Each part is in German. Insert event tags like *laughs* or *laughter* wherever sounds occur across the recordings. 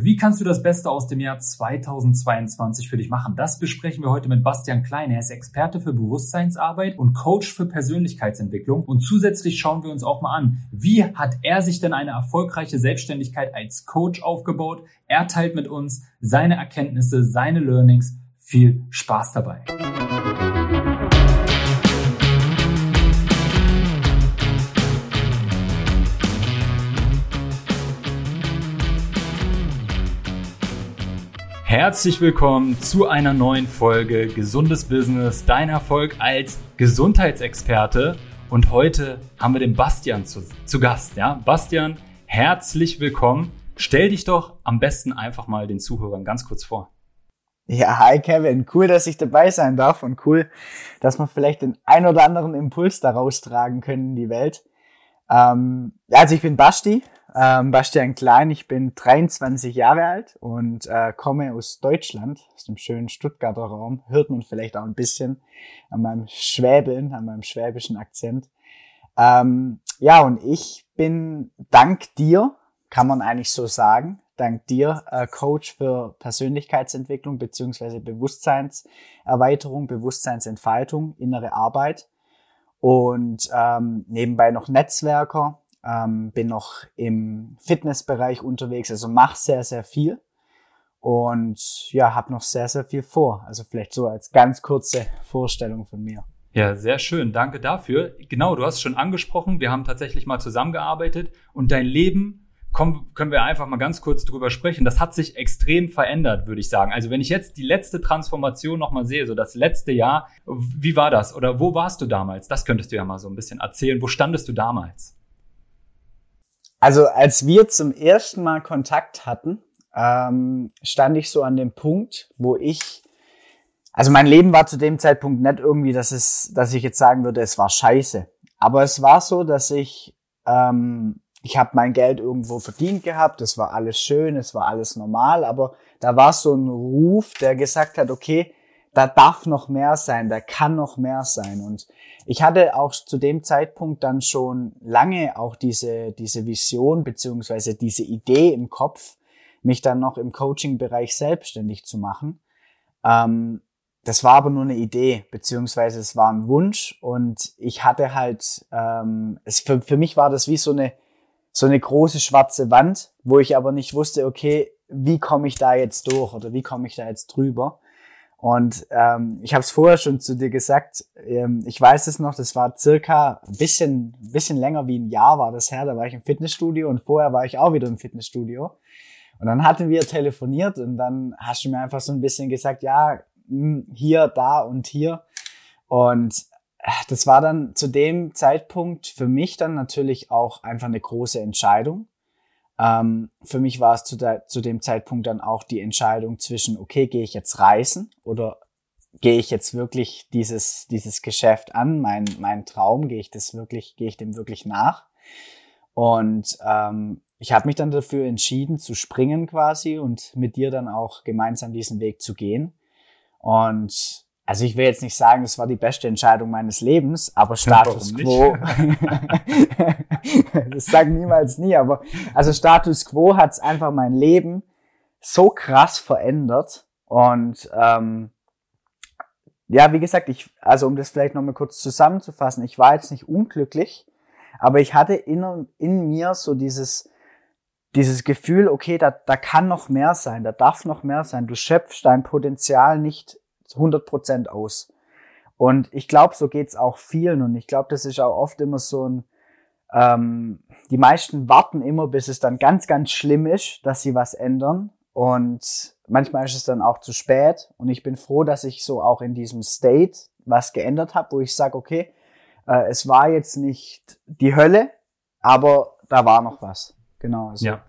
Wie kannst du das Beste aus dem Jahr 2022 für dich machen? Das besprechen wir heute mit Bastian Klein. Er ist Experte für Bewusstseinsarbeit und Coach für Persönlichkeitsentwicklung. Und zusätzlich schauen wir uns auch mal an, wie hat er sich denn eine erfolgreiche Selbstständigkeit als Coach aufgebaut? Er teilt mit uns seine Erkenntnisse, seine Learnings. Viel Spaß dabei. Herzlich willkommen zu einer neuen Folge Gesundes Business, dein Erfolg als Gesundheitsexperte. Und heute haben wir den Bastian zu, zu Gast. Ja? Bastian, herzlich willkommen. Stell dich doch am besten einfach mal den Zuhörern ganz kurz vor. Ja, hi Kevin, cool, dass ich dabei sein darf und cool, dass wir vielleicht den ein oder anderen Impuls daraus tragen können in die Welt. Ähm, also ich bin Basti, ähm, Bastian Klein, ich bin 23 Jahre alt und äh, komme aus Deutschland, aus dem schönen Stuttgarter Raum. Hört man vielleicht auch ein bisschen an meinem Schwäbeln, an meinem schwäbischen Akzent. Ähm, ja, und ich bin dank dir, kann man eigentlich so sagen, dank dir äh, Coach für Persönlichkeitsentwicklung beziehungsweise Bewusstseinserweiterung, Bewusstseinsentfaltung, innere Arbeit und ähm, nebenbei noch Netzwerker ähm, bin noch im Fitnessbereich unterwegs, also mache sehr, sehr viel und ja, habe noch sehr, sehr viel vor. Also vielleicht so als ganz kurze Vorstellung von mir. Ja, sehr schön. Danke dafür. Genau, du hast es schon angesprochen. Wir haben tatsächlich mal zusammengearbeitet und dein Leben Komm, können wir einfach mal ganz kurz drüber sprechen. Das hat sich extrem verändert, würde ich sagen. Also wenn ich jetzt die letzte Transformation nochmal sehe, so das letzte Jahr, wie war das? Oder wo warst du damals? Das könntest du ja mal so ein bisschen erzählen. Wo standest du damals? Also als wir zum ersten Mal Kontakt hatten, ähm, stand ich so an dem Punkt, wo ich, also mein Leben war zu dem Zeitpunkt nicht irgendwie, dass es, dass ich jetzt sagen würde, es war scheiße. Aber es war so, dass ich, ähm, ich habe mein Geld irgendwo verdient gehabt, es war alles schön, es war alles normal, aber da war so ein Ruf, der gesagt hat, okay, da darf noch mehr sein, da kann noch mehr sein. Und ich hatte auch zu dem Zeitpunkt dann schon lange auch diese, diese Vision beziehungsweise diese Idee im Kopf, mich dann noch im Coaching-Bereich selbstständig zu machen. Ähm, das war aber nur eine Idee, beziehungsweise es war ein Wunsch und ich hatte halt, ähm, es, für, für mich war das wie so eine, so eine große schwarze Wand, wo ich aber nicht wusste, okay, wie komme ich da jetzt durch oder wie komme ich da jetzt drüber. Und ähm, ich habe es vorher schon zu dir gesagt, ähm, ich weiß es noch, das war circa ein bisschen, bisschen länger wie ein Jahr war das her, da war ich im Fitnessstudio und vorher war ich auch wieder im Fitnessstudio. Und dann hatten wir telefoniert und dann hast du mir einfach so ein bisschen gesagt, ja, hm, hier, da und hier. Und äh, das war dann zu dem Zeitpunkt für mich dann natürlich auch einfach eine große Entscheidung. Ähm, für mich war es zu, der, zu dem Zeitpunkt dann auch die Entscheidung zwischen, okay, gehe ich jetzt reisen oder gehe ich jetzt wirklich dieses, dieses Geschäft an, mein, mein Traum, gehe ich das wirklich, gehe ich dem wirklich nach? Und ähm, ich habe mich dann dafür entschieden zu springen quasi und mit dir dann auch gemeinsam diesen Weg zu gehen. Und also ich will jetzt nicht sagen, das war die beste Entscheidung meines Lebens, aber Status Quo, *laughs* *laughs* das sagen niemals nie, aber also Status Quo hat's einfach mein Leben so krass verändert und ähm, ja, wie gesagt, ich, also um das vielleicht nochmal kurz zusammenzufassen, ich war jetzt nicht unglücklich, aber ich hatte in, in mir so dieses, dieses Gefühl, okay, da, da kann noch mehr sein, da darf noch mehr sein. Du schöpfst dein Potenzial nicht 100 Prozent aus. Und ich glaube, so geht's auch vielen. Und ich glaube, das ist auch oft immer so ein, ähm, die meisten warten immer, bis es dann ganz, ganz schlimm ist, dass sie was ändern. Und manchmal ist es dann auch zu spät. Und ich bin froh, dass ich so auch in diesem State was geändert habe, wo ich sage, okay, äh, es war jetzt nicht die Hölle, aber da war noch was. Genau. Also. Ja.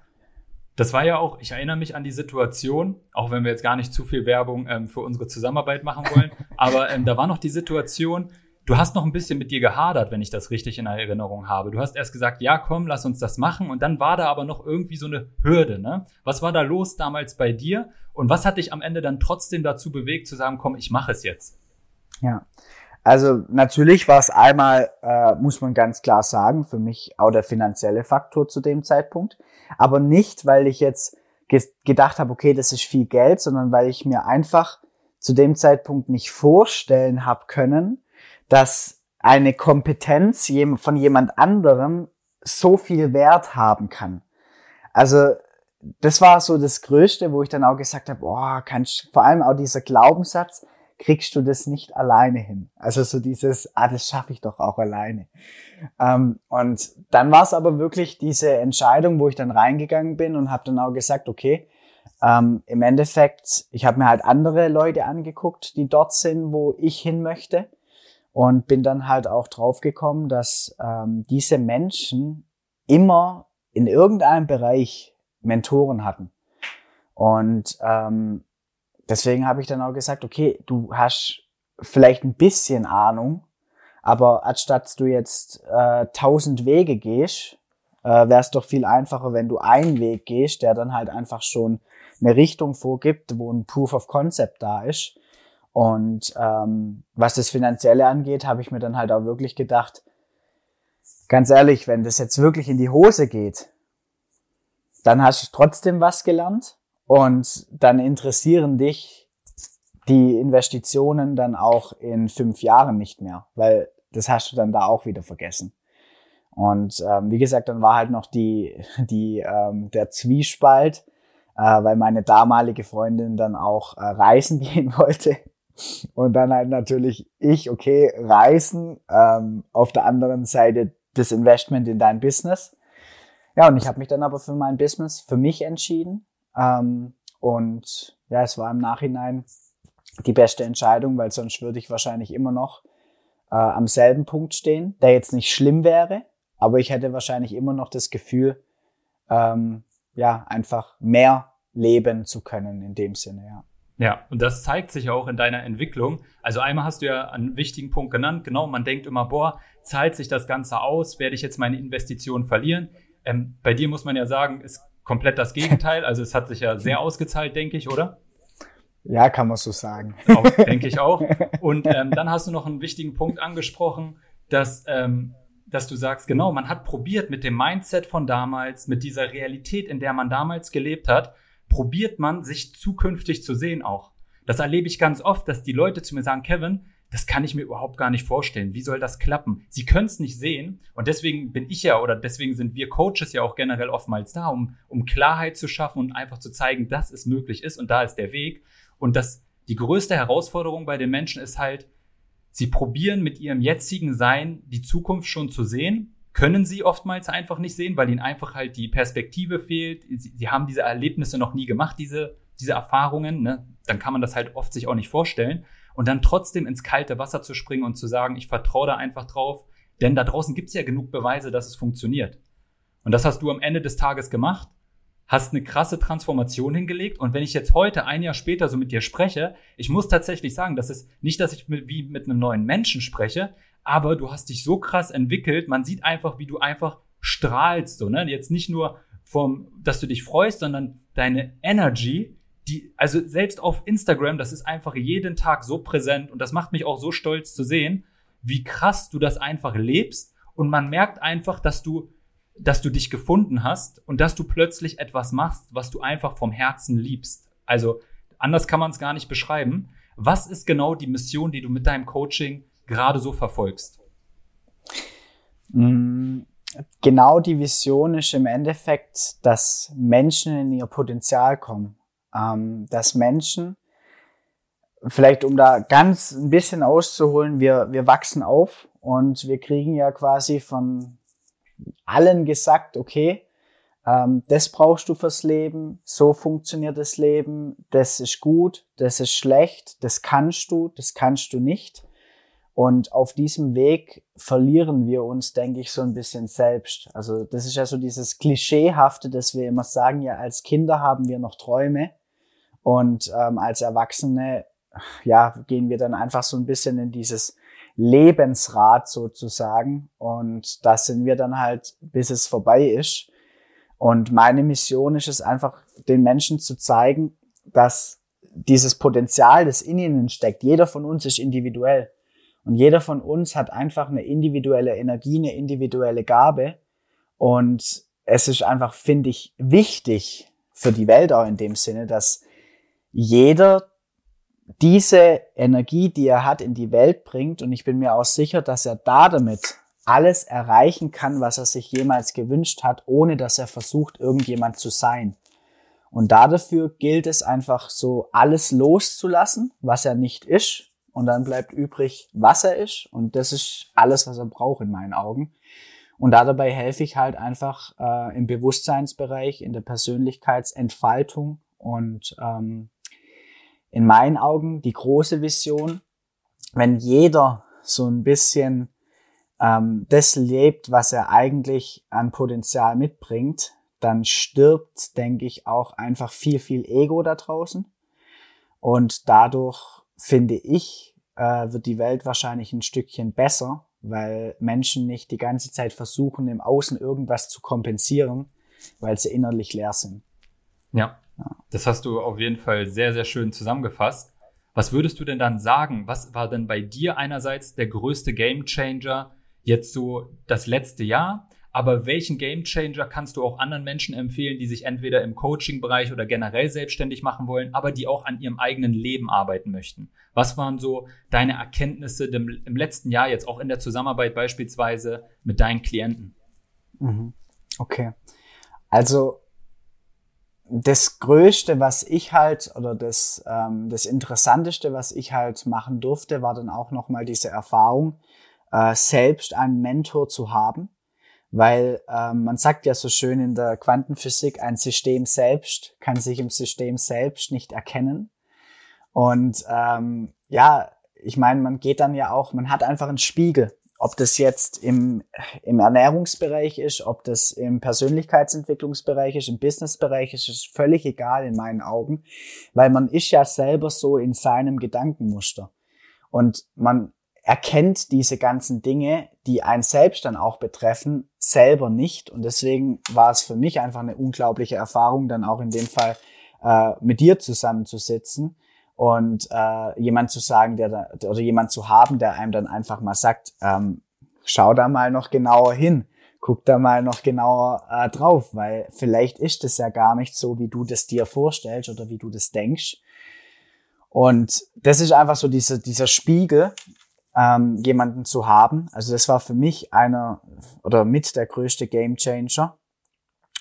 Das war ja auch, ich erinnere mich an die Situation, auch wenn wir jetzt gar nicht zu viel Werbung ähm, für unsere Zusammenarbeit machen wollen, *laughs* aber ähm, da war noch die Situation, du hast noch ein bisschen mit dir gehadert, wenn ich das richtig in Erinnerung habe. Du hast erst gesagt, ja, komm, lass uns das machen und dann war da aber noch irgendwie so eine Hürde. Ne? Was war da los damals bei dir und was hat dich am Ende dann trotzdem dazu bewegt zu sagen, komm, ich mache es jetzt? Ja, also natürlich war es einmal, äh, muss man ganz klar sagen, für mich auch der finanzielle Faktor zu dem Zeitpunkt. Aber nicht, weil ich jetzt ge gedacht habe, okay, das ist viel Geld, sondern weil ich mir einfach zu dem Zeitpunkt nicht vorstellen habe können, dass eine Kompetenz von jemand anderem so viel Wert haben kann. Also das war so das Größte, wo ich dann auch gesagt habe, boah, kannst vor allem auch dieser Glaubenssatz, kriegst du das nicht alleine hin. Also so dieses, ah, das schaffe ich doch auch alleine. Ähm, und dann war es aber wirklich diese Entscheidung, wo ich dann reingegangen bin und habe dann auch gesagt, okay, ähm, im Endeffekt, ich habe mir halt andere Leute angeguckt, die dort sind, wo ich hin möchte und bin dann halt auch draufgekommen, dass ähm, diese Menschen immer in irgendeinem Bereich Mentoren hatten. Und ähm, deswegen habe ich dann auch gesagt, okay, du hast vielleicht ein bisschen Ahnung, aber anstatt du jetzt äh, tausend Wege gehst, äh, wäre es doch viel einfacher, wenn du einen Weg gehst, der dann halt einfach schon eine Richtung vorgibt, wo ein Proof of Concept da ist. Und ähm, was das Finanzielle angeht, habe ich mir dann halt auch wirklich gedacht, ganz ehrlich, wenn das jetzt wirklich in die Hose geht, dann hast du trotzdem was gelernt und dann interessieren dich die Investitionen dann auch in fünf Jahren nicht mehr, weil das hast du dann da auch wieder vergessen. Und ähm, wie gesagt, dann war halt noch die, die ähm, der Zwiespalt, äh, weil meine damalige Freundin dann auch äh, reisen *laughs* gehen wollte. Und dann halt natürlich ich, okay, reisen, ähm, auf der anderen Seite das Investment in dein Business. Ja, und ich habe mich dann aber für mein Business, für mich entschieden ähm, und ja, es war im Nachhinein die beste Entscheidung, weil sonst würde ich wahrscheinlich immer noch äh, am selben Punkt stehen, der jetzt nicht schlimm wäre, aber ich hätte wahrscheinlich immer noch das Gefühl, ähm, ja, einfach mehr leben zu können in dem Sinne, ja. Ja, und das zeigt sich auch in deiner Entwicklung. Also einmal hast du ja einen wichtigen Punkt genannt. Genau, man denkt immer, boah, zahlt sich das Ganze aus? Werde ich jetzt meine Investition verlieren? Ähm, bei dir muss man ja sagen, ist komplett das Gegenteil. Also es hat sich ja sehr ausgezahlt, denke ich, oder? Ja, kann man so sagen. Auch, *laughs* denke ich auch. Und ähm, dann hast du noch einen wichtigen Punkt angesprochen, dass, ähm, dass du sagst, genau, man hat probiert mit dem Mindset von damals, mit dieser Realität, in der man damals gelebt hat, probiert man sich zukünftig zu sehen auch. Das erlebe ich ganz oft, dass die Leute zu mir sagen, Kevin, das kann ich mir überhaupt gar nicht vorstellen. Wie soll das klappen? Sie können es nicht sehen und deswegen bin ich ja oder deswegen sind wir Coaches ja auch generell oftmals da, um, um Klarheit zu schaffen und einfach zu zeigen, dass es möglich ist und da ist der Weg. Und das, die größte Herausforderung bei den Menschen ist halt, sie probieren mit ihrem jetzigen Sein die Zukunft schon zu sehen, können sie oftmals einfach nicht sehen, weil ihnen einfach halt die Perspektive fehlt. Sie, sie haben diese Erlebnisse noch nie gemacht, diese, diese Erfahrungen. Ne? Dann kann man das halt oft sich auch nicht vorstellen und dann trotzdem ins kalte Wasser zu springen und zu sagen, ich vertraue da einfach drauf, denn da draußen gibt es ja genug Beweise, dass es funktioniert. Und das hast du am Ende des Tages gemacht, hast eine krasse Transformation hingelegt und wenn ich jetzt heute, ein Jahr später so mit dir spreche, ich muss tatsächlich sagen, das ist nicht, dass ich mit, wie mit einem neuen Menschen spreche, aber du hast dich so krass entwickelt, man sieht einfach, wie du einfach strahlst, so, ne? Jetzt nicht nur vom, dass du dich freust, sondern deine Energy, die, also selbst auf Instagram, das ist einfach jeden Tag so präsent und das macht mich auch so stolz zu sehen, wie krass du das einfach lebst und man merkt einfach, dass du, dass du dich gefunden hast und dass du plötzlich etwas machst, was du einfach vom Herzen liebst. Also anders kann man es gar nicht beschreiben. Was ist genau die Mission, die du mit deinem Coaching gerade so verfolgst? Mm, genau die Vision ist im Endeffekt, dass Menschen in ihr Potenzial kommen ähm, dass Menschen, vielleicht um da ganz ein bisschen auszuholen, wir, wir wachsen auf und wir kriegen ja quasi von allen gesagt, okay, ähm, das brauchst du fürs Leben, so funktioniert das Leben, das ist gut, das ist schlecht, das kannst du, das kannst du nicht. Und auf diesem Weg verlieren wir uns, denke ich, so ein bisschen selbst. Also das ist ja so dieses Klischeehafte, dass wir immer sagen, ja, als Kinder haben wir noch Träume. Und ähm, als Erwachsene, ja, gehen wir dann einfach so ein bisschen in dieses Lebensrad sozusagen. Und da sind wir dann halt, bis es vorbei ist. Und meine Mission ist es einfach, den Menschen zu zeigen, dass dieses Potenzial, das in ihnen steckt, jeder von uns ist individuell. Und jeder von uns hat einfach eine individuelle Energie, eine individuelle Gabe. Und es ist einfach, finde ich, wichtig, für die Welt auch in dem Sinne, dass jeder diese Energie, die er hat, in die Welt bringt. Und ich bin mir auch sicher, dass er da damit alles erreichen kann, was er sich jemals gewünscht hat, ohne dass er versucht, irgendjemand zu sein. Und dafür gilt es einfach so alles loszulassen, was er nicht ist. Und dann bleibt übrig, was er ist. Und das ist alles, was er braucht in meinen Augen. Und dabei helfe ich halt einfach äh, im Bewusstseinsbereich, in der Persönlichkeitsentfaltung und ähm, in meinen Augen die große Vision, wenn jeder so ein bisschen ähm, das lebt, was er eigentlich an Potenzial mitbringt, dann stirbt, denke ich, auch einfach viel, viel Ego da draußen. Und dadurch, finde ich, äh, wird die Welt wahrscheinlich ein Stückchen besser, weil Menschen nicht die ganze Zeit versuchen, im Außen irgendwas zu kompensieren, weil sie innerlich leer sind. Ja, das hast du auf jeden Fall sehr, sehr schön zusammengefasst. Was würdest du denn dann sagen? Was war denn bei dir einerseits der größte Gamechanger jetzt so das letzte Jahr? Aber welchen Gamechanger kannst du auch anderen Menschen empfehlen, die sich entweder im Coaching-Bereich oder generell selbstständig machen wollen, aber die auch an ihrem eigenen Leben arbeiten möchten? Was waren so deine Erkenntnisse im letzten Jahr jetzt auch in der Zusammenarbeit beispielsweise mit deinen Klienten? Mhm. Okay. Also das Größte, was ich halt, oder das, ähm, das Interessanteste, was ich halt machen durfte, war dann auch nochmal diese Erfahrung, äh, selbst einen Mentor zu haben. Weil ähm, man sagt ja so schön in der Quantenphysik, ein System selbst kann sich im System selbst nicht erkennen. Und ähm, ja, ich meine, man geht dann ja auch, man hat einfach einen Spiegel ob das jetzt im, im Ernährungsbereich ist, ob das im Persönlichkeitsentwicklungsbereich ist, im Businessbereich ist, ist völlig egal in meinen Augen, weil man ist ja selber so in seinem Gedankenmuster. Und man erkennt diese ganzen Dinge, die einen selbst dann auch betreffen, selber nicht. Und deswegen war es für mich einfach eine unglaubliche Erfahrung, dann auch in dem Fall äh, mit dir zusammenzusitzen und äh, jemand zu sagen, der da, oder jemand zu haben, der einem dann einfach mal sagt, ähm, schau da mal noch genauer hin, guck da mal noch genauer äh, drauf, weil vielleicht ist es ja gar nicht so, wie du das dir vorstellst oder wie du das denkst. Und das ist einfach so dieser, dieser Spiegel, ähm, jemanden zu haben. Also das war für mich einer oder mit der größte Game Changer.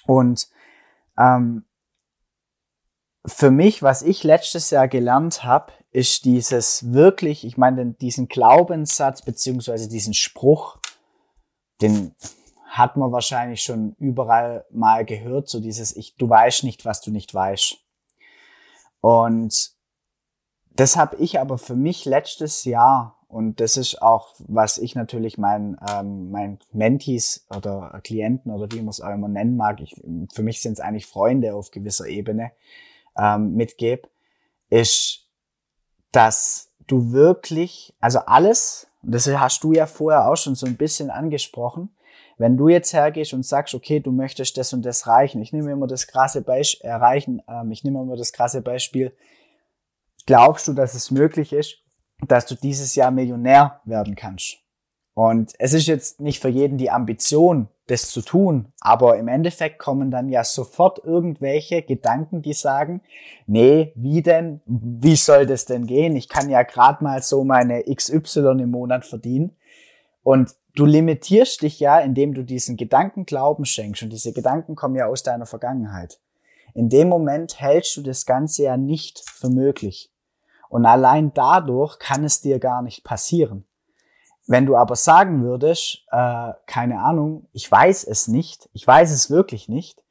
Und ähm, für mich, was ich letztes Jahr gelernt habe, ist dieses wirklich, ich meine, diesen Glaubenssatz beziehungsweise diesen Spruch, den hat man wahrscheinlich schon überall mal gehört, so dieses ich, du weißt nicht, was du nicht weißt. Und das habe ich aber für mich letztes Jahr und das ist auch, was ich natürlich meinen ähm, mein Mentees oder Klienten oder wie man es auch immer nennen mag, ich, für mich sind es eigentlich Freunde auf gewisser Ebene, ähm, mitgebe, ist, dass du wirklich, also alles, und das hast du ja vorher auch schon so ein bisschen angesprochen, wenn du jetzt hergehst und sagst, okay, du möchtest das und das reichen, ich nehme immer das krasse Beispiel, erreichen, ähm, ich nehme immer das krasse Beispiel, glaubst du, dass es möglich ist, dass du dieses Jahr Millionär werden kannst? Und es ist jetzt nicht für jeden die Ambition, das zu tun, aber im Endeffekt kommen dann ja sofort irgendwelche Gedanken, die sagen, nee, wie denn, wie soll das denn gehen? Ich kann ja gerade mal so meine XY im Monat verdienen. Und du limitierst dich ja, indem du diesen Gedanken Glauben schenkst. Und diese Gedanken kommen ja aus deiner Vergangenheit. In dem Moment hältst du das Ganze ja nicht für möglich. Und allein dadurch kann es dir gar nicht passieren. Wenn du aber sagen würdest, äh, keine Ahnung, ich weiß es nicht, ich weiß es wirklich nicht,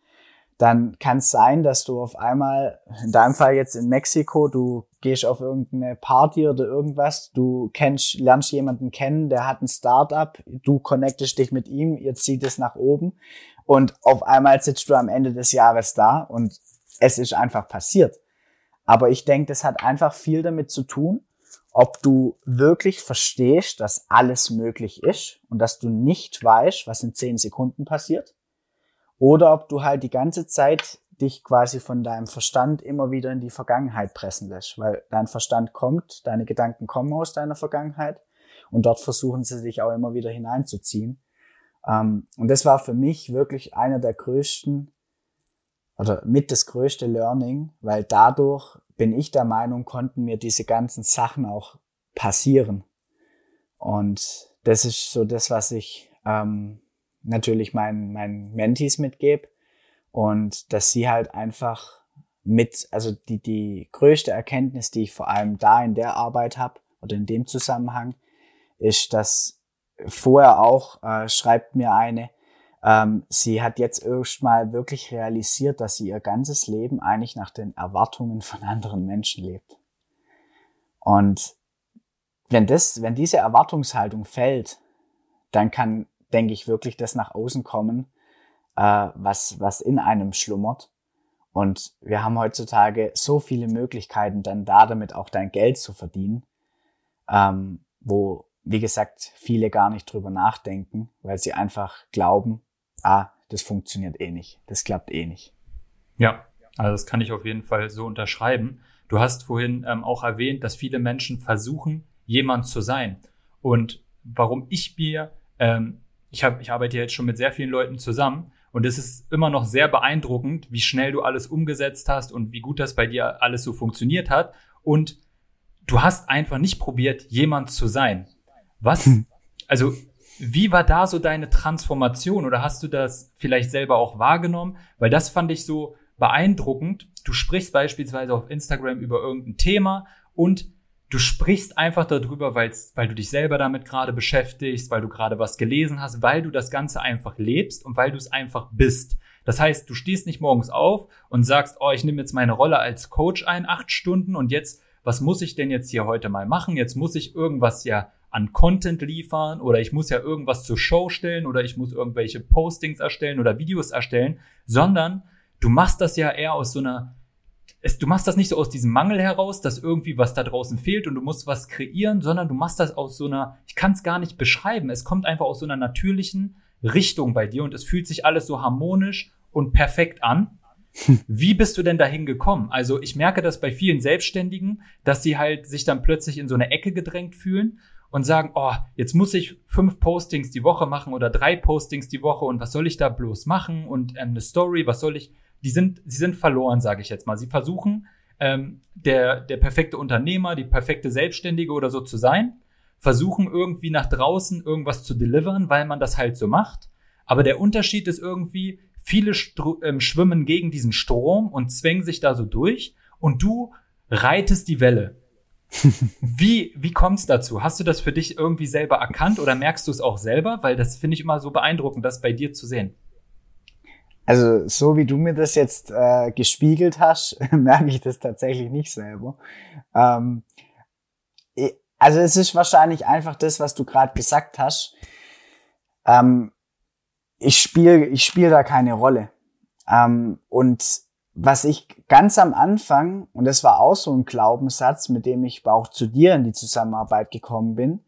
dann kann es sein, dass du auf einmal, in deinem Fall jetzt in Mexiko, du gehst auf irgendeine Party oder irgendwas, du kennst, lernst jemanden kennen, der hat ein Startup, du connectest dich mit ihm, ihr zieht es nach oben und auf einmal sitzt du am Ende des Jahres da und es ist einfach passiert. Aber ich denke, das hat einfach viel damit zu tun, ob du wirklich verstehst, dass alles möglich ist und dass du nicht weißt, was in zehn Sekunden passiert. Oder ob du halt die ganze Zeit dich quasi von deinem Verstand immer wieder in die Vergangenheit pressen lässt, weil dein Verstand kommt, deine Gedanken kommen aus deiner Vergangenheit und dort versuchen sie dich auch immer wieder hineinzuziehen. Ähm, und das war für mich wirklich einer der größten oder mit das größte Learning, weil dadurch bin ich der Meinung, konnten mir diese ganzen Sachen auch passieren. Und das ist so das, was ich ähm, natürlich meinen, meinen Mentees mitgebe. Und dass sie halt einfach mit, also die, die größte Erkenntnis, die ich vor allem da in der Arbeit habe oder in dem Zusammenhang, ist, dass vorher auch, äh, schreibt mir eine, ähm, sie hat jetzt erstmal wirklich realisiert, dass sie ihr ganzes Leben eigentlich nach den Erwartungen von anderen Menschen lebt. Und wenn das, wenn diese Erwartungshaltung fällt, dann kann, denke ich, wirklich das nach außen kommen, äh, was, was in einem schlummert. Und wir haben heutzutage so viele Möglichkeiten, dann da damit auch dein Geld zu verdienen, ähm, wo, wie gesagt, viele gar nicht drüber nachdenken, weil sie einfach glauben, ah, das funktioniert eh nicht, das klappt eh nicht. Ja, also das kann ich auf jeden Fall so unterschreiben. Du hast vorhin ähm, auch erwähnt, dass viele Menschen versuchen, jemand zu sein. Und warum ich mir, ähm, ich, hab, ich arbeite jetzt schon mit sehr vielen Leuten zusammen und es ist immer noch sehr beeindruckend, wie schnell du alles umgesetzt hast und wie gut das bei dir alles so funktioniert hat. Und du hast einfach nicht probiert, jemand zu sein. Was, hm. also, wie war da so deine Transformation oder hast du das vielleicht selber auch wahrgenommen? Weil das fand ich so beeindruckend. Du sprichst beispielsweise auf Instagram über irgendein Thema und du sprichst einfach darüber, weil du dich selber damit gerade beschäftigst, weil du gerade was gelesen hast, weil du das Ganze einfach lebst und weil du es einfach bist. Das heißt, du stehst nicht morgens auf und sagst, oh, ich nehme jetzt meine Rolle als Coach ein, acht Stunden und jetzt, was muss ich denn jetzt hier heute mal machen? Jetzt muss ich irgendwas ja an Content liefern oder ich muss ja irgendwas zur Show stellen oder ich muss irgendwelche Postings erstellen oder Videos erstellen, sondern du machst das ja eher aus so einer es, du machst das nicht so aus diesem Mangel heraus, dass irgendwie was da draußen fehlt und du musst was kreieren, sondern du machst das aus so einer, ich kann es gar nicht beschreiben, es kommt einfach aus so einer natürlichen Richtung bei dir und es fühlt sich alles so harmonisch und perfekt an. *laughs* Wie bist du denn dahin gekommen? Also ich merke das bei vielen Selbstständigen, dass sie halt sich dann plötzlich in so eine Ecke gedrängt fühlen und sagen, oh, jetzt muss ich fünf Postings die Woche machen oder drei Postings die Woche und was soll ich da bloß machen und ähm, eine Story, was soll ich? die sind, sie sind verloren, sage ich jetzt mal. Sie versuchen, ähm, der, der perfekte Unternehmer, die perfekte Selbstständige oder so zu sein, versuchen irgendwie nach draußen irgendwas zu delivern, weil man das halt so macht. Aber der Unterschied ist irgendwie, viele Stru ähm, schwimmen gegen diesen Strom und zwängen sich da so durch und du reitest die Welle. Wie wie kommt's dazu? Hast du das für dich irgendwie selber erkannt oder merkst du es auch selber? Weil das finde ich immer so beeindruckend, das bei dir zu sehen. Also so wie du mir das jetzt äh, gespiegelt hast, *laughs* merke ich das tatsächlich nicht selber. Ähm, also es ist wahrscheinlich einfach das, was du gerade gesagt hast. Ähm, ich spiele ich spiel da keine Rolle. Ähm, und was ich ganz am Anfang, und das war auch so ein Glaubenssatz, mit dem ich auch zu dir in die Zusammenarbeit gekommen bin,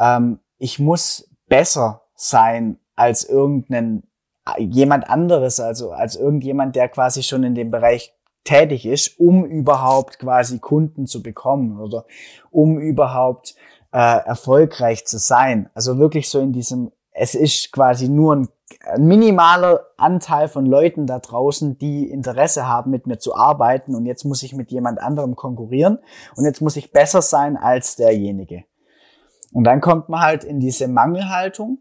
ähm, ich muss besser sein als irgendeinen jemand anderes, also als irgendjemand, der quasi schon in dem Bereich tätig ist, um überhaupt quasi Kunden zu bekommen oder um überhaupt äh, erfolgreich zu sein. Also wirklich so in diesem, es ist quasi nur ein, ein minimaler Anteil von Leuten da draußen, die Interesse haben, mit mir zu arbeiten und jetzt muss ich mit jemand anderem konkurrieren und jetzt muss ich besser sein als derjenige. Und dann kommt man halt in diese Mangelhaltung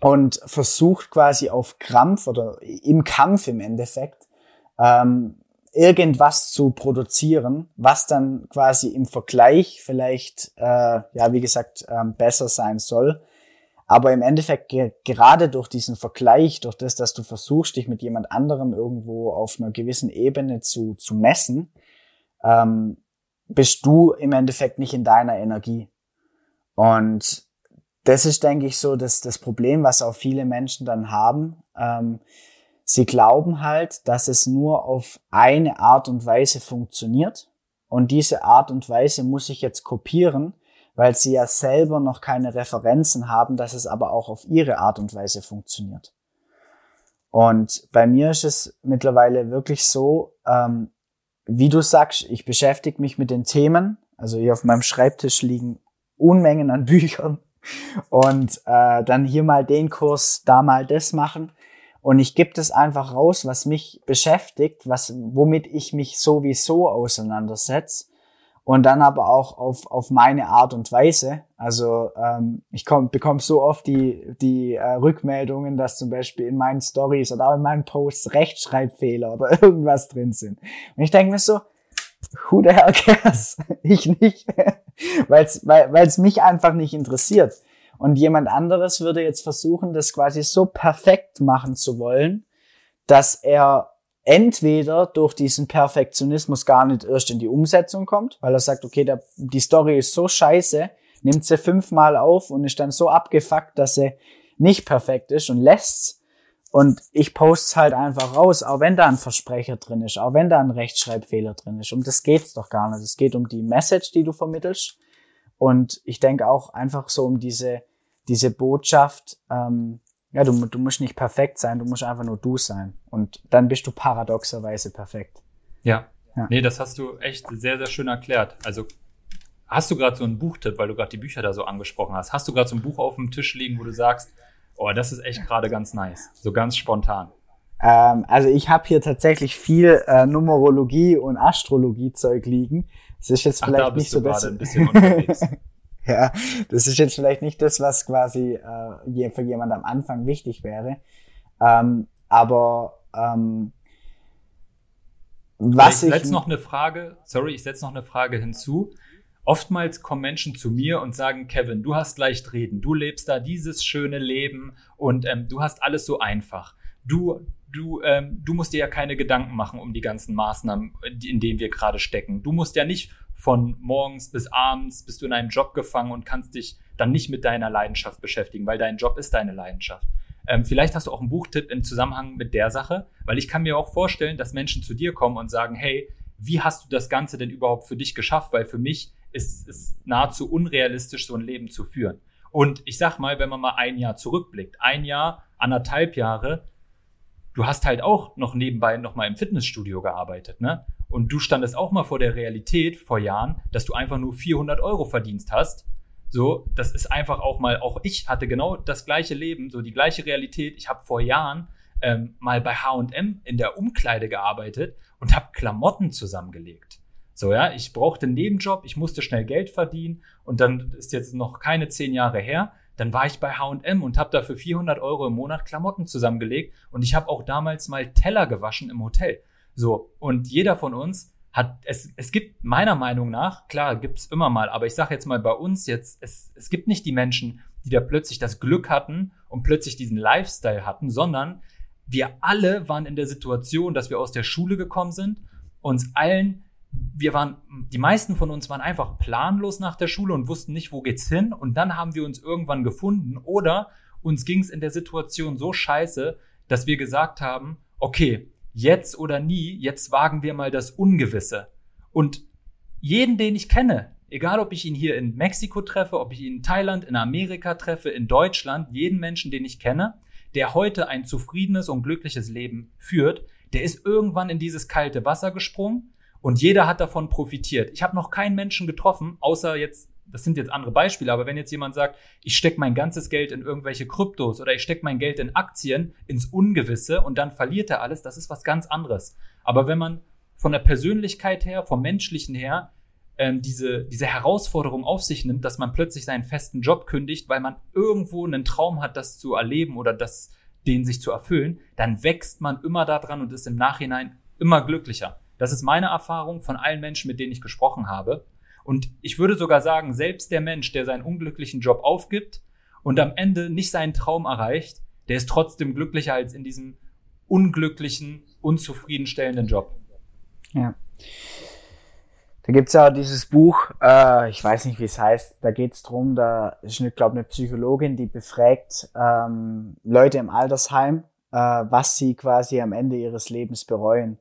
und versucht quasi auf Krampf oder im Kampf im Endeffekt ähm, irgendwas zu produzieren, was dann quasi im Vergleich vielleicht, äh, ja, wie gesagt, ähm, besser sein soll. Aber im Endeffekt ge gerade durch diesen Vergleich, durch das, dass du versuchst, dich mit jemand anderem irgendwo auf einer gewissen Ebene zu, zu messen, ähm, bist du im Endeffekt nicht in deiner Energie. Und das ist, denke ich, so das, das Problem, was auch viele Menschen dann haben. Ähm, sie glauben halt, dass es nur auf eine Art und Weise funktioniert. Und diese Art und Weise muss ich jetzt kopieren, weil sie ja selber noch keine Referenzen haben, dass es aber auch auf ihre Art und Weise funktioniert. Und bei mir ist es mittlerweile wirklich so, ähm, wie du sagst, ich beschäftige mich mit den Themen. Also hier auf meinem Schreibtisch liegen Unmengen an *laughs* Büchern und äh, dann hier mal den Kurs, da mal das machen. und ich gebe das einfach raus, was mich beschäftigt, was, womit ich mich sowieso auseinandersetze und dann aber auch auf, auf meine Art und Weise. Also ähm, ich komm, bekomme so oft die, die äh, Rückmeldungen, dass zum Beispiel in meinen Stories oder auch in meinen Posts Rechtschreibfehler oder *laughs* irgendwas drin sind. Und ich denke mir so, who the hell cares? *laughs* ich nicht, *laughs* weil's, weil es mich einfach nicht interessiert. Und jemand anderes würde jetzt versuchen, das quasi so perfekt machen zu wollen, dass er entweder durch diesen Perfektionismus gar nicht erst in die Umsetzung kommt, weil er sagt, okay, der, die Story ist so scheiße, nimmt sie fünfmal auf und ist dann so abgefuckt, dass sie nicht perfekt ist und lässt's. Und ich poste halt einfach raus, auch wenn da ein Versprecher drin ist, auch wenn da ein Rechtschreibfehler drin ist. Um das geht's doch gar nicht. Es geht um die Message, die du vermittelst. Und ich denke auch einfach so um diese diese Botschaft, ähm, ja, du, du musst nicht perfekt sein, du musst einfach nur du sein. Und dann bist du paradoxerweise perfekt. Ja. ja. Nee, das hast du echt sehr, sehr schön erklärt. Also hast du gerade so einen Buchtipp, weil du gerade die Bücher da so angesprochen hast, hast du gerade so ein Buch auf dem Tisch liegen, wo du sagst, oh, das ist echt gerade ganz nice, so ganz spontan. Ähm, also ich habe hier tatsächlich viel äh, Numerologie und Astrologie-Zeug liegen. Das ist jetzt vielleicht Ach, nicht so das. *laughs* Ja, das ist jetzt vielleicht nicht das, was quasi äh, für jemand am Anfang wichtig wäre. Ähm, aber ähm, was ich setze noch eine Frage, sorry, ich setze noch eine Frage hinzu. Oftmals kommen Menschen zu mir und sagen, Kevin, du hast leicht reden, du lebst da dieses schöne Leben und ähm, du hast alles so einfach. Du, du, ähm, du musst dir ja keine Gedanken machen um die ganzen Maßnahmen, in denen wir gerade stecken. Du musst ja nicht von morgens bis abends bist du in einem Job gefangen und kannst dich dann nicht mit deiner Leidenschaft beschäftigen, weil dein Job ist deine Leidenschaft. Ähm, vielleicht hast du auch einen Buchtipp im Zusammenhang mit der Sache, weil ich kann mir auch vorstellen, dass Menschen zu dir kommen und sagen, hey, wie hast du das Ganze denn überhaupt für dich geschafft? Weil für mich ist es nahezu unrealistisch, so ein Leben zu führen. Und ich sag mal, wenn man mal ein Jahr zurückblickt, ein Jahr, anderthalb Jahre, du hast halt auch noch nebenbei noch mal im Fitnessstudio gearbeitet, ne? Und du standest auch mal vor der Realität vor Jahren, dass du einfach nur 400 Euro verdienst hast. So, das ist einfach auch mal, auch ich hatte genau das gleiche Leben, so die gleiche Realität. Ich habe vor Jahren ähm, mal bei H&M in der Umkleide gearbeitet und habe Klamotten zusammengelegt. So, ja, ich brauchte einen Nebenjob, ich musste schnell Geld verdienen und dann ist jetzt noch keine zehn Jahre her. Dann war ich bei H&M und habe dafür 400 Euro im Monat Klamotten zusammengelegt und ich habe auch damals mal Teller gewaschen im Hotel. So, und jeder von uns hat, es, es gibt meiner Meinung nach, klar, gibt's immer mal, aber ich sage jetzt mal bei uns jetzt, es, es gibt nicht die Menschen, die da plötzlich das Glück hatten und plötzlich diesen Lifestyle hatten, sondern wir alle waren in der Situation, dass wir aus der Schule gekommen sind, uns allen, wir waren, die meisten von uns waren einfach planlos nach der Schule und wussten nicht, wo geht's hin und dann haben wir uns irgendwann gefunden oder uns ging's in der Situation so scheiße, dass wir gesagt haben, okay, jetzt oder nie, jetzt wagen wir mal das Ungewisse. Und jeden, den ich kenne, egal ob ich ihn hier in Mexiko treffe, ob ich ihn in Thailand, in Amerika treffe, in Deutschland, jeden Menschen, den ich kenne, der heute ein zufriedenes und glückliches Leben führt, der ist irgendwann in dieses kalte Wasser gesprungen und jeder hat davon profitiert. Ich habe noch keinen Menschen getroffen, außer jetzt das sind jetzt andere Beispiele, aber wenn jetzt jemand sagt, ich stecke mein ganzes Geld in irgendwelche Kryptos oder ich stecke mein Geld in Aktien ins Ungewisse und dann verliert er alles, das ist was ganz anderes. Aber wenn man von der Persönlichkeit her, vom menschlichen her, ähm, diese, diese Herausforderung auf sich nimmt, dass man plötzlich seinen festen Job kündigt, weil man irgendwo einen Traum hat, das zu erleben oder das, den sich zu erfüllen, dann wächst man immer daran und ist im Nachhinein immer glücklicher. Das ist meine Erfahrung von allen Menschen, mit denen ich gesprochen habe. Und ich würde sogar sagen, selbst der Mensch, der seinen unglücklichen Job aufgibt und am Ende nicht seinen Traum erreicht, der ist trotzdem glücklicher als in diesem unglücklichen, unzufriedenstellenden Job. Ja. Da gibt's ja dieses Buch, äh, ich weiß nicht, wie es heißt, da geht's drum, da ist, eine, glaube eine Psychologin, die befragt ähm, Leute im Altersheim, äh, was sie quasi am Ende ihres Lebens bereuen.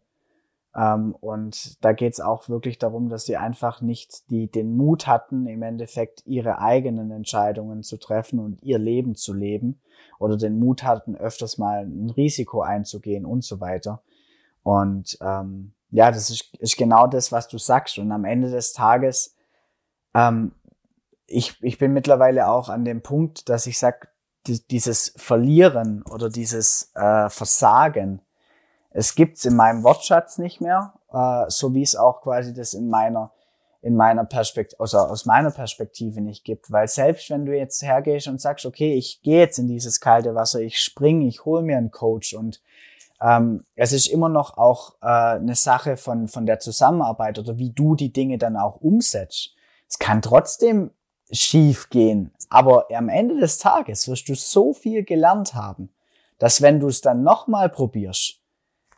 Ähm, und da geht es auch wirklich darum, dass sie einfach nicht die, den Mut hatten, im Endeffekt ihre eigenen Entscheidungen zu treffen und ihr Leben zu leben oder den Mut hatten, öfters mal ein Risiko einzugehen und so weiter. Und ähm, ja, das ist, ist genau das, was du sagst. Und am Ende des Tages, ähm, ich, ich bin mittlerweile auch an dem Punkt, dass ich sag, die, dieses Verlieren oder dieses äh, Versagen, es gibt's in meinem Wortschatz nicht mehr, äh, so wie es auch quasi das in meiner in meiner Perspektive, also aus meiner Perspektive nicht gibt. Weil selbst wenn du jetzt hergehst und sagst, okay, ich gehe jetzt in dieses kalte Wasser, ich springe, ich hole mir einen Coach und ähm, es ist immer noch auch äh, eine Sache von, von der Zusammenarbeit oder wie du die Dinge dann auch umsetzt. Es kann trotzdem schief gehen, aber am Ende des Tages wirst du so viel gelernt haben, dass wenn du es dann nochmal probierst,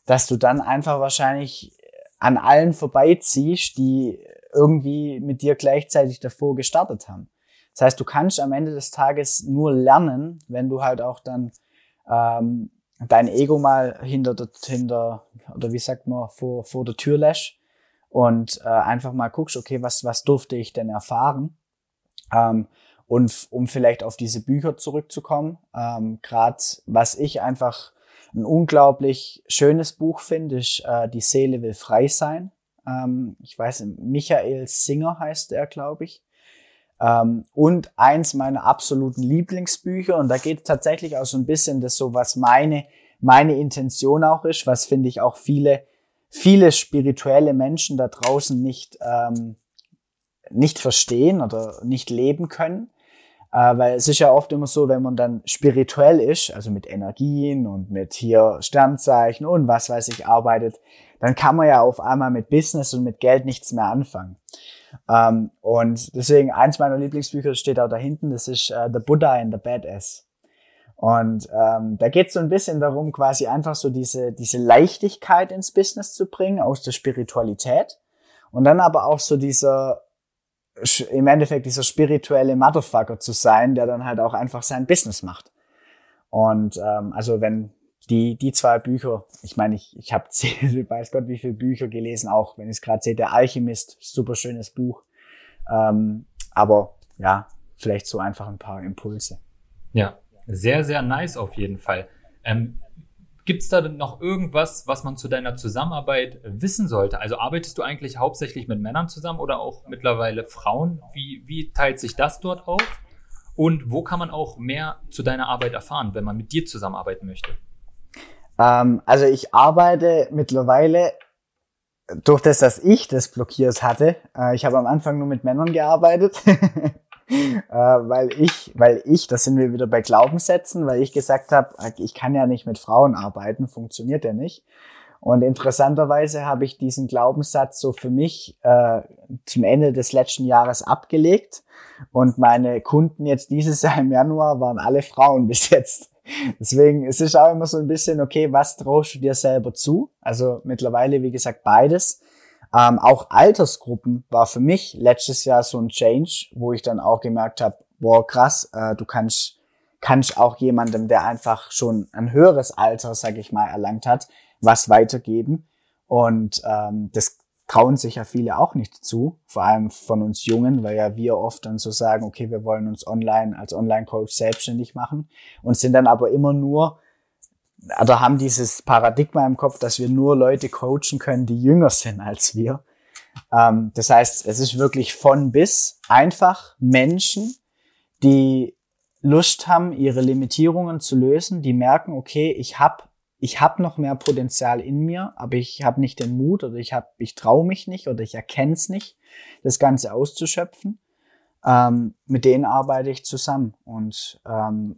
dass du dann einfach wahrscheinlich an allen vorbeiziehst, die irgendwie mit dir gleichzeitig davor gestartet haben. Das heißt, du kannst am Ende des Tages nur lernen, wenn du halt auch dann ähm, dein Ego mal hinter, der, hinter oder wie sagt man, vor, vor der Tür lässt und äh, einfach mal guckst, okay, was, was durfte ich denn erfahren? Ähm, und um vielleicht auf diese Bücher zurückzukommen, ähm, gerade was ich einfach ein unglaublich schönes Buch finde, ist äh, Die Seele will frei sein. Ähm, ich weiß, Michael Singer heißt er, glaube ich. Ähm, und eins meiner absoluten Lieblingsbücher, und da geht tatsächlich auch so ein bisschen das so, was meine, meine Intention auch ist, was finde ich auch viele, viele spirituelle Menschen da draußen nicht, ähm, nicht verstehen oder nicht leben können. Äh, weil es ist ja oft immer so, wenn man dann spirituell ist, also mit Energien und mit hier Sternzeichen und was weiß ich arbeitet, dann kann man ja auf einmal mit Business und mit Geld nichts mehr anfangen. Ähm, und deswegen eins meiner Lieblingsbücher steht auch da hinten, das ist uh, The Buddha and the Badass. Und ähm, da geht es so ein bisschen darum, quasi einfach so diese, diese Leichtigkeit ins Business zu bringen aus der Spiritualität. Und dann aber auch so dieser, im Endeffekt dieser spirituelle Motherfucker zu sein, der dann halt auch einfach sein Business macht. Und ähm, also wenn die, die zwei Bücher, ich meine, ich, ich habe *laughs* weiß Gott wie viele Bücher gelesen, auch wenn ich es gerade sehe, der Alchemist, super schönes Buch. Ähm, aber ja, vielleicht so einfach ein paar Impulse. Ja, sehr, sehr nice auf jeden Fall. Ähm, Gibt es da noch irgendwas, was man zu deiner Zusammenarbeit wissen sollte? Also arbeitest du eigentlich hauptsächlich mit Männern zusammen oder auch mittlerweile Frauen? Wie, wie teilt sich das dort auf? Und wo kann man auch mehr zu deiner Arbeit erfahren, wenn man mit dir zusammenarbeiten möchte? Ähm, also ich arbeite mittlerweile durch das, dass ich das blockiert hatte. Äh, ich habe am Anfang nur mit Männern gearbeitet. *laughs* äh, weil ich, weil ich, das sind wir wieder bei Glaubenssätzen, weil ich gesagt habe, ich kann ja nicht mit Frauen arbeiten, funktioniert ja nicht. Und interessanterweise habe ich diesen Glaubenssatz so für mich äh, zum Ende des letzten Jahres abgelegt. Und meine Kunden jetzt dieses Jahr im Januar waren alle Frauen *laughs* bis jetzt. Deswegen es ist auch immer so ein bisschen, okay, was traust du dir selber zu? Also mittlerweile, wie gesagt, beides. Ähm, auch Altersgruppen war für mich letztes Jahr so ein Change, wo ich dann auch gemerkt habe, boah, krass, äh, du kannst, kannst auch jemandem, der einfach schon ein höheres Alter, sag ich mal, erlangt hat, was weitergeben. Und ähm, das trauen sich ja viele auch nicht zu, vor allem von uns Jungen, weil ja wir oft dann so sagen, okay, wir wollen uns online als Online-Coach selbstständig machen und sind dann aber immer nur, oder haben dieses Paradigma im Kopf, dass wir nur Leute coachen können, die jünger sind als wir. Ähm, das heißt, es ist wirklich von bis einfach Menschen, die Lust haben, ihre Limitierungen zu lösen, die merken, okay, ich habe ich habe noch mehr Potenzial in mir, aber ich habe nicht den Mut oder ich habe, ich traue mich nicht oder ich erkenne es nicht, das Ganze auszuschöpfen. Ähm, mit denen arbeite ich zusammen und ähm,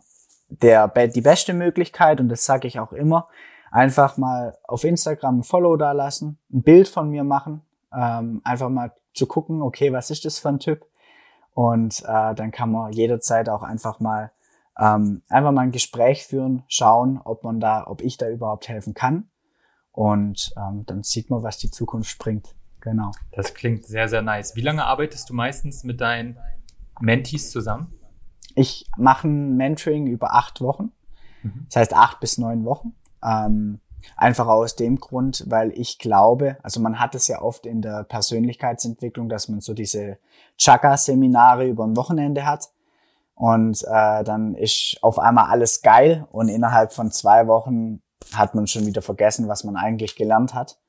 der die beste Möglichkeit und das sage ich auch immer, einfach mal auf Instagram ein Follow da lassen, ein Bild von mir machen, ähm, einfach mal zu gucken, okay, was ist das für ein Typ? Und äh, dann kann man jederzeit auch einfach mal ähm, einfach mal ein Gespräch führen, schauen, ob man da, ob ich da überhaupt helfen kann. Und ähm, dann sieht man, was die Zukunft bringt. Genau. Das klingt sehr, sehr nice. Wie lange arbeitest du meistens mit deinen Mentees zusammen? Ich mache ein Mentoring über acht Wochen. Mhm. Das heißt acht bis neun Wochen. Ähm, einfach aus dem Grund, weil ich glaube, also man hat es ja oft in der Persönlichkeitsentwicklung, dass man so diese Chakra-Seminare über ein Wochenende hat. Und äh, dann ist auf einmal alles geil und innerhalb von zwei Wochen hat man schon wieder vergessen, was man eigentlich gelernt hat.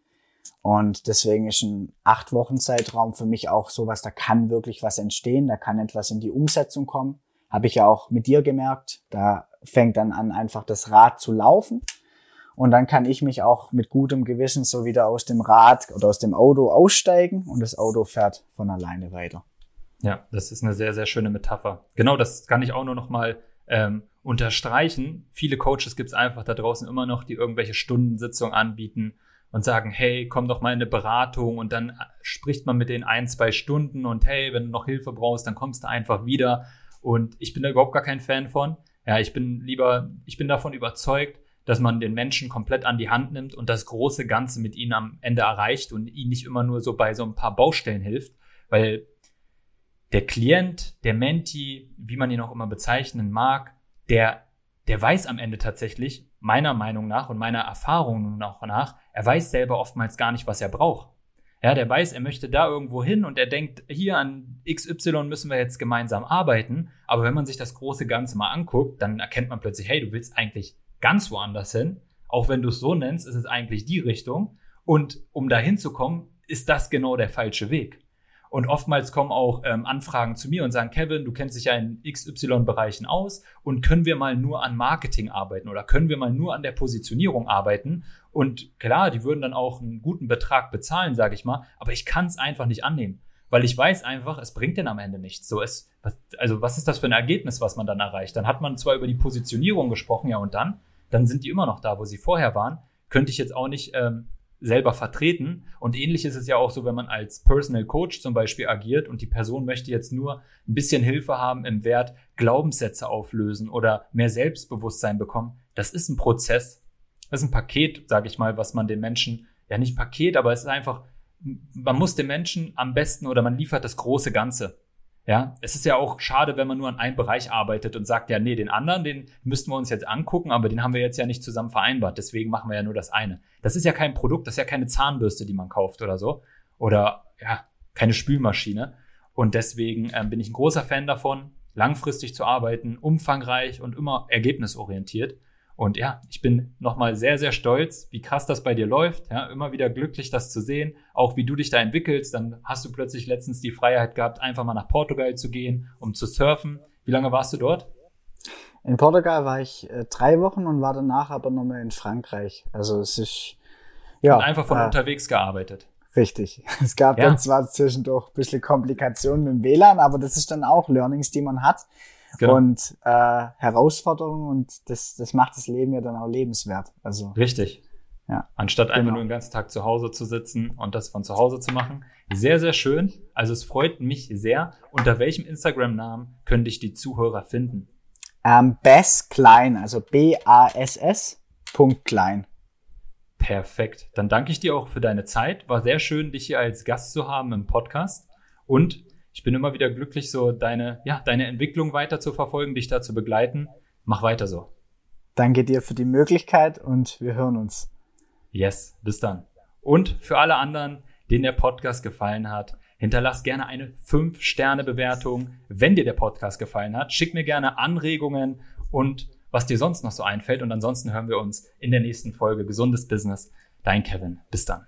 Und deswegen ist ein acht Wochen Zeitraum für mich auch sowas, da kann wirklich was entstehen, da kann etwas in die Umsetzung kommen, habe ich ja auch mit dir gemerkt. Da fängt dann an, einfach das Rad zu laufen. Und dann kann ich mich auch mit gutem Gewissen so wieder aus dem Rad oder aus dem Auto aussteigen und das Auto fährt von alleine weiter. Ja, das ist eine sehr, sehr schöne Metapher. Genau, das kann ich auch nur noch mal ähm, unterstreichen. Viele Coaches gibt es einfach da draußen immer noch, die irgendwelche Stundensitzungen anbieten und sagen, hey, komm doch mal in eine Beratung und dann spricht man mit denen ein, zwei Stunden und hey, wenn du noch Hilfe brauchst, dann kommst du einfach wieder. Und ich bin da überhaupt gar kein Fan von. Ja, ich bin lieber, ich bin davon überzeugt, dass man den Menschen komplett an die Hand nimmt und das große Ganze mit ihnen am Ende erreicht und ihnen nicht immer nur so bei so ein paar Baustellen hilft, weil der Klient, der Menti, wie man ihn auch immer bezeichnen mag, der, der weiß am Ende tatsächlich, meiner Meinung nach und meiner Erfahrung nach, er weiß selber oftmals gar nicht, was er braucht. Ja, der weiß, er möchte da irgendwo hin und er denkt, hier an XY müssen wir jetzt gemeinsam arbeiten. Aber wenn man sich das große Ganze mal anguckt, dann erkennt man plötzlich, hey, du willst eigentlich ganz woanders hin. Auch wenn du es so nennst, ist es eigentlich die Richtung. Und um da hinzukommen, ist das genau der falsche Weg. Und oftmals kommen auch ähm, Anfragen zu mir und sagen, Kevin, du kennst dich ja in XY-Bereichen aus und können wir mal nur an Marketing arbeiten oder können wir mal nur an der Positionierung arbeiten? Und klar, die würden dann auch einen guten Betrag bezahlen, sage ich mal, aber ich kann es einfach nicht annehmen. Weil ich weiß einfach, es bringt denn am Ende nichts. So ist, also was ist das für ein Ergebnis, was man dann erreicht? Dann hat man zwar über die Positionierung gesprochen, ja und dann, dann sind die immer noch da, wo sie vorher waren. Könnte ich jetzt auch nicht ähm, selber vertreten. Und ähnlich ist es ja auch so, wenn man als Personal Coach zum Beispiel agiert und die Person möchte jetzt nur ein bisschen Hilfe haben im Wert Glaubenssätze auflösen oder mehr Selbstbewusstsein bekommen. Das ist ein Prozess. Das ist ein Paket, sage ich mal, was man den Menschen, ja nicht Paket, aber es ist einfach, man muss den Menschen am besten oder man liefert das große Ganze. Ja, es ist ja auch schade, wenn man nur an einem Bereich arbeitet und sagt, ja, nee, den anderen, den müssten wir uns jetzt angucken, aber den haben wir jetzt ja nicht zusammen vereinbart. Deswegen machen wir ja nur das eine. Das ist ja kein Produkt, das ist ja keine Zahnbürste, die man kauft oder so. Oder ja, keine Spülmaschine. Und deswegen ähm, bin ich ein großer Fan davon, langfristig zu arbeiten, umfangreich und immer ergebnisorientiert. Und ja, ich bin nochmal sehr, sehr stolz, wie krass das bei dir läuft. Ja, immer wieder glücklich, das zu sehen. Auch wie du dich da entwickelst. Dann hast du plötzlich letztens die Freiheit gehabt, einfach mal nach Portugal zu gehen, um zu surfen. Wie lange warst du dort? In Portugal war ich äh, drei Wochen und war danach aber nochmal in Frankreich. Also es ist ja. Und einfach von äh, unterwegs gearbeitet. Richtig. *laughs* Es gab ja. dann zwar zwischendurch ein bisschen Komplikationen mit dem WLAN, aber das ist dann auch Learnings, die man hat genau. und äh, Herausforderungen und das, das macht das Leben ja dann auch lebenswert. Also richtig. Ja. Anstatt genau. einfach nur den ganzen Tag zu Hause zu sitzen und das von zu Hause zu machen. Sehr, sehr schön. Also es freut mich sehr. Unter welchem Instagram-Namen könnte ich die Zuhörer finden? Ähm, Bass Klein, also B-A-S-S Punkt Klein. Perfekt. Dann danke ich dir auch für deine Zeit. War sehr schön, dich hier als Gast zu haben im Podcast. Und ich bin immer wieder glücklich, so deine, ja, deine Entwicklung weiter zu verfolgen, dich da zu begleiten. Mach weiter so. Danke dir für die Möglichkeit und wir hören uns. Yes, bis dann. Und für alle anderen, denen der Podcast gefallen hat, hinterlass gerne eine 5-Sterne-Bewertung. Wenn dir der Podcast gefallen hat, schick mir gerne Anregungen und was dir sonst noch so einfällt. Und ansonsten hören wir uns in der nächsten Folge Gesundes Business. Dein Kevin. Bis dann.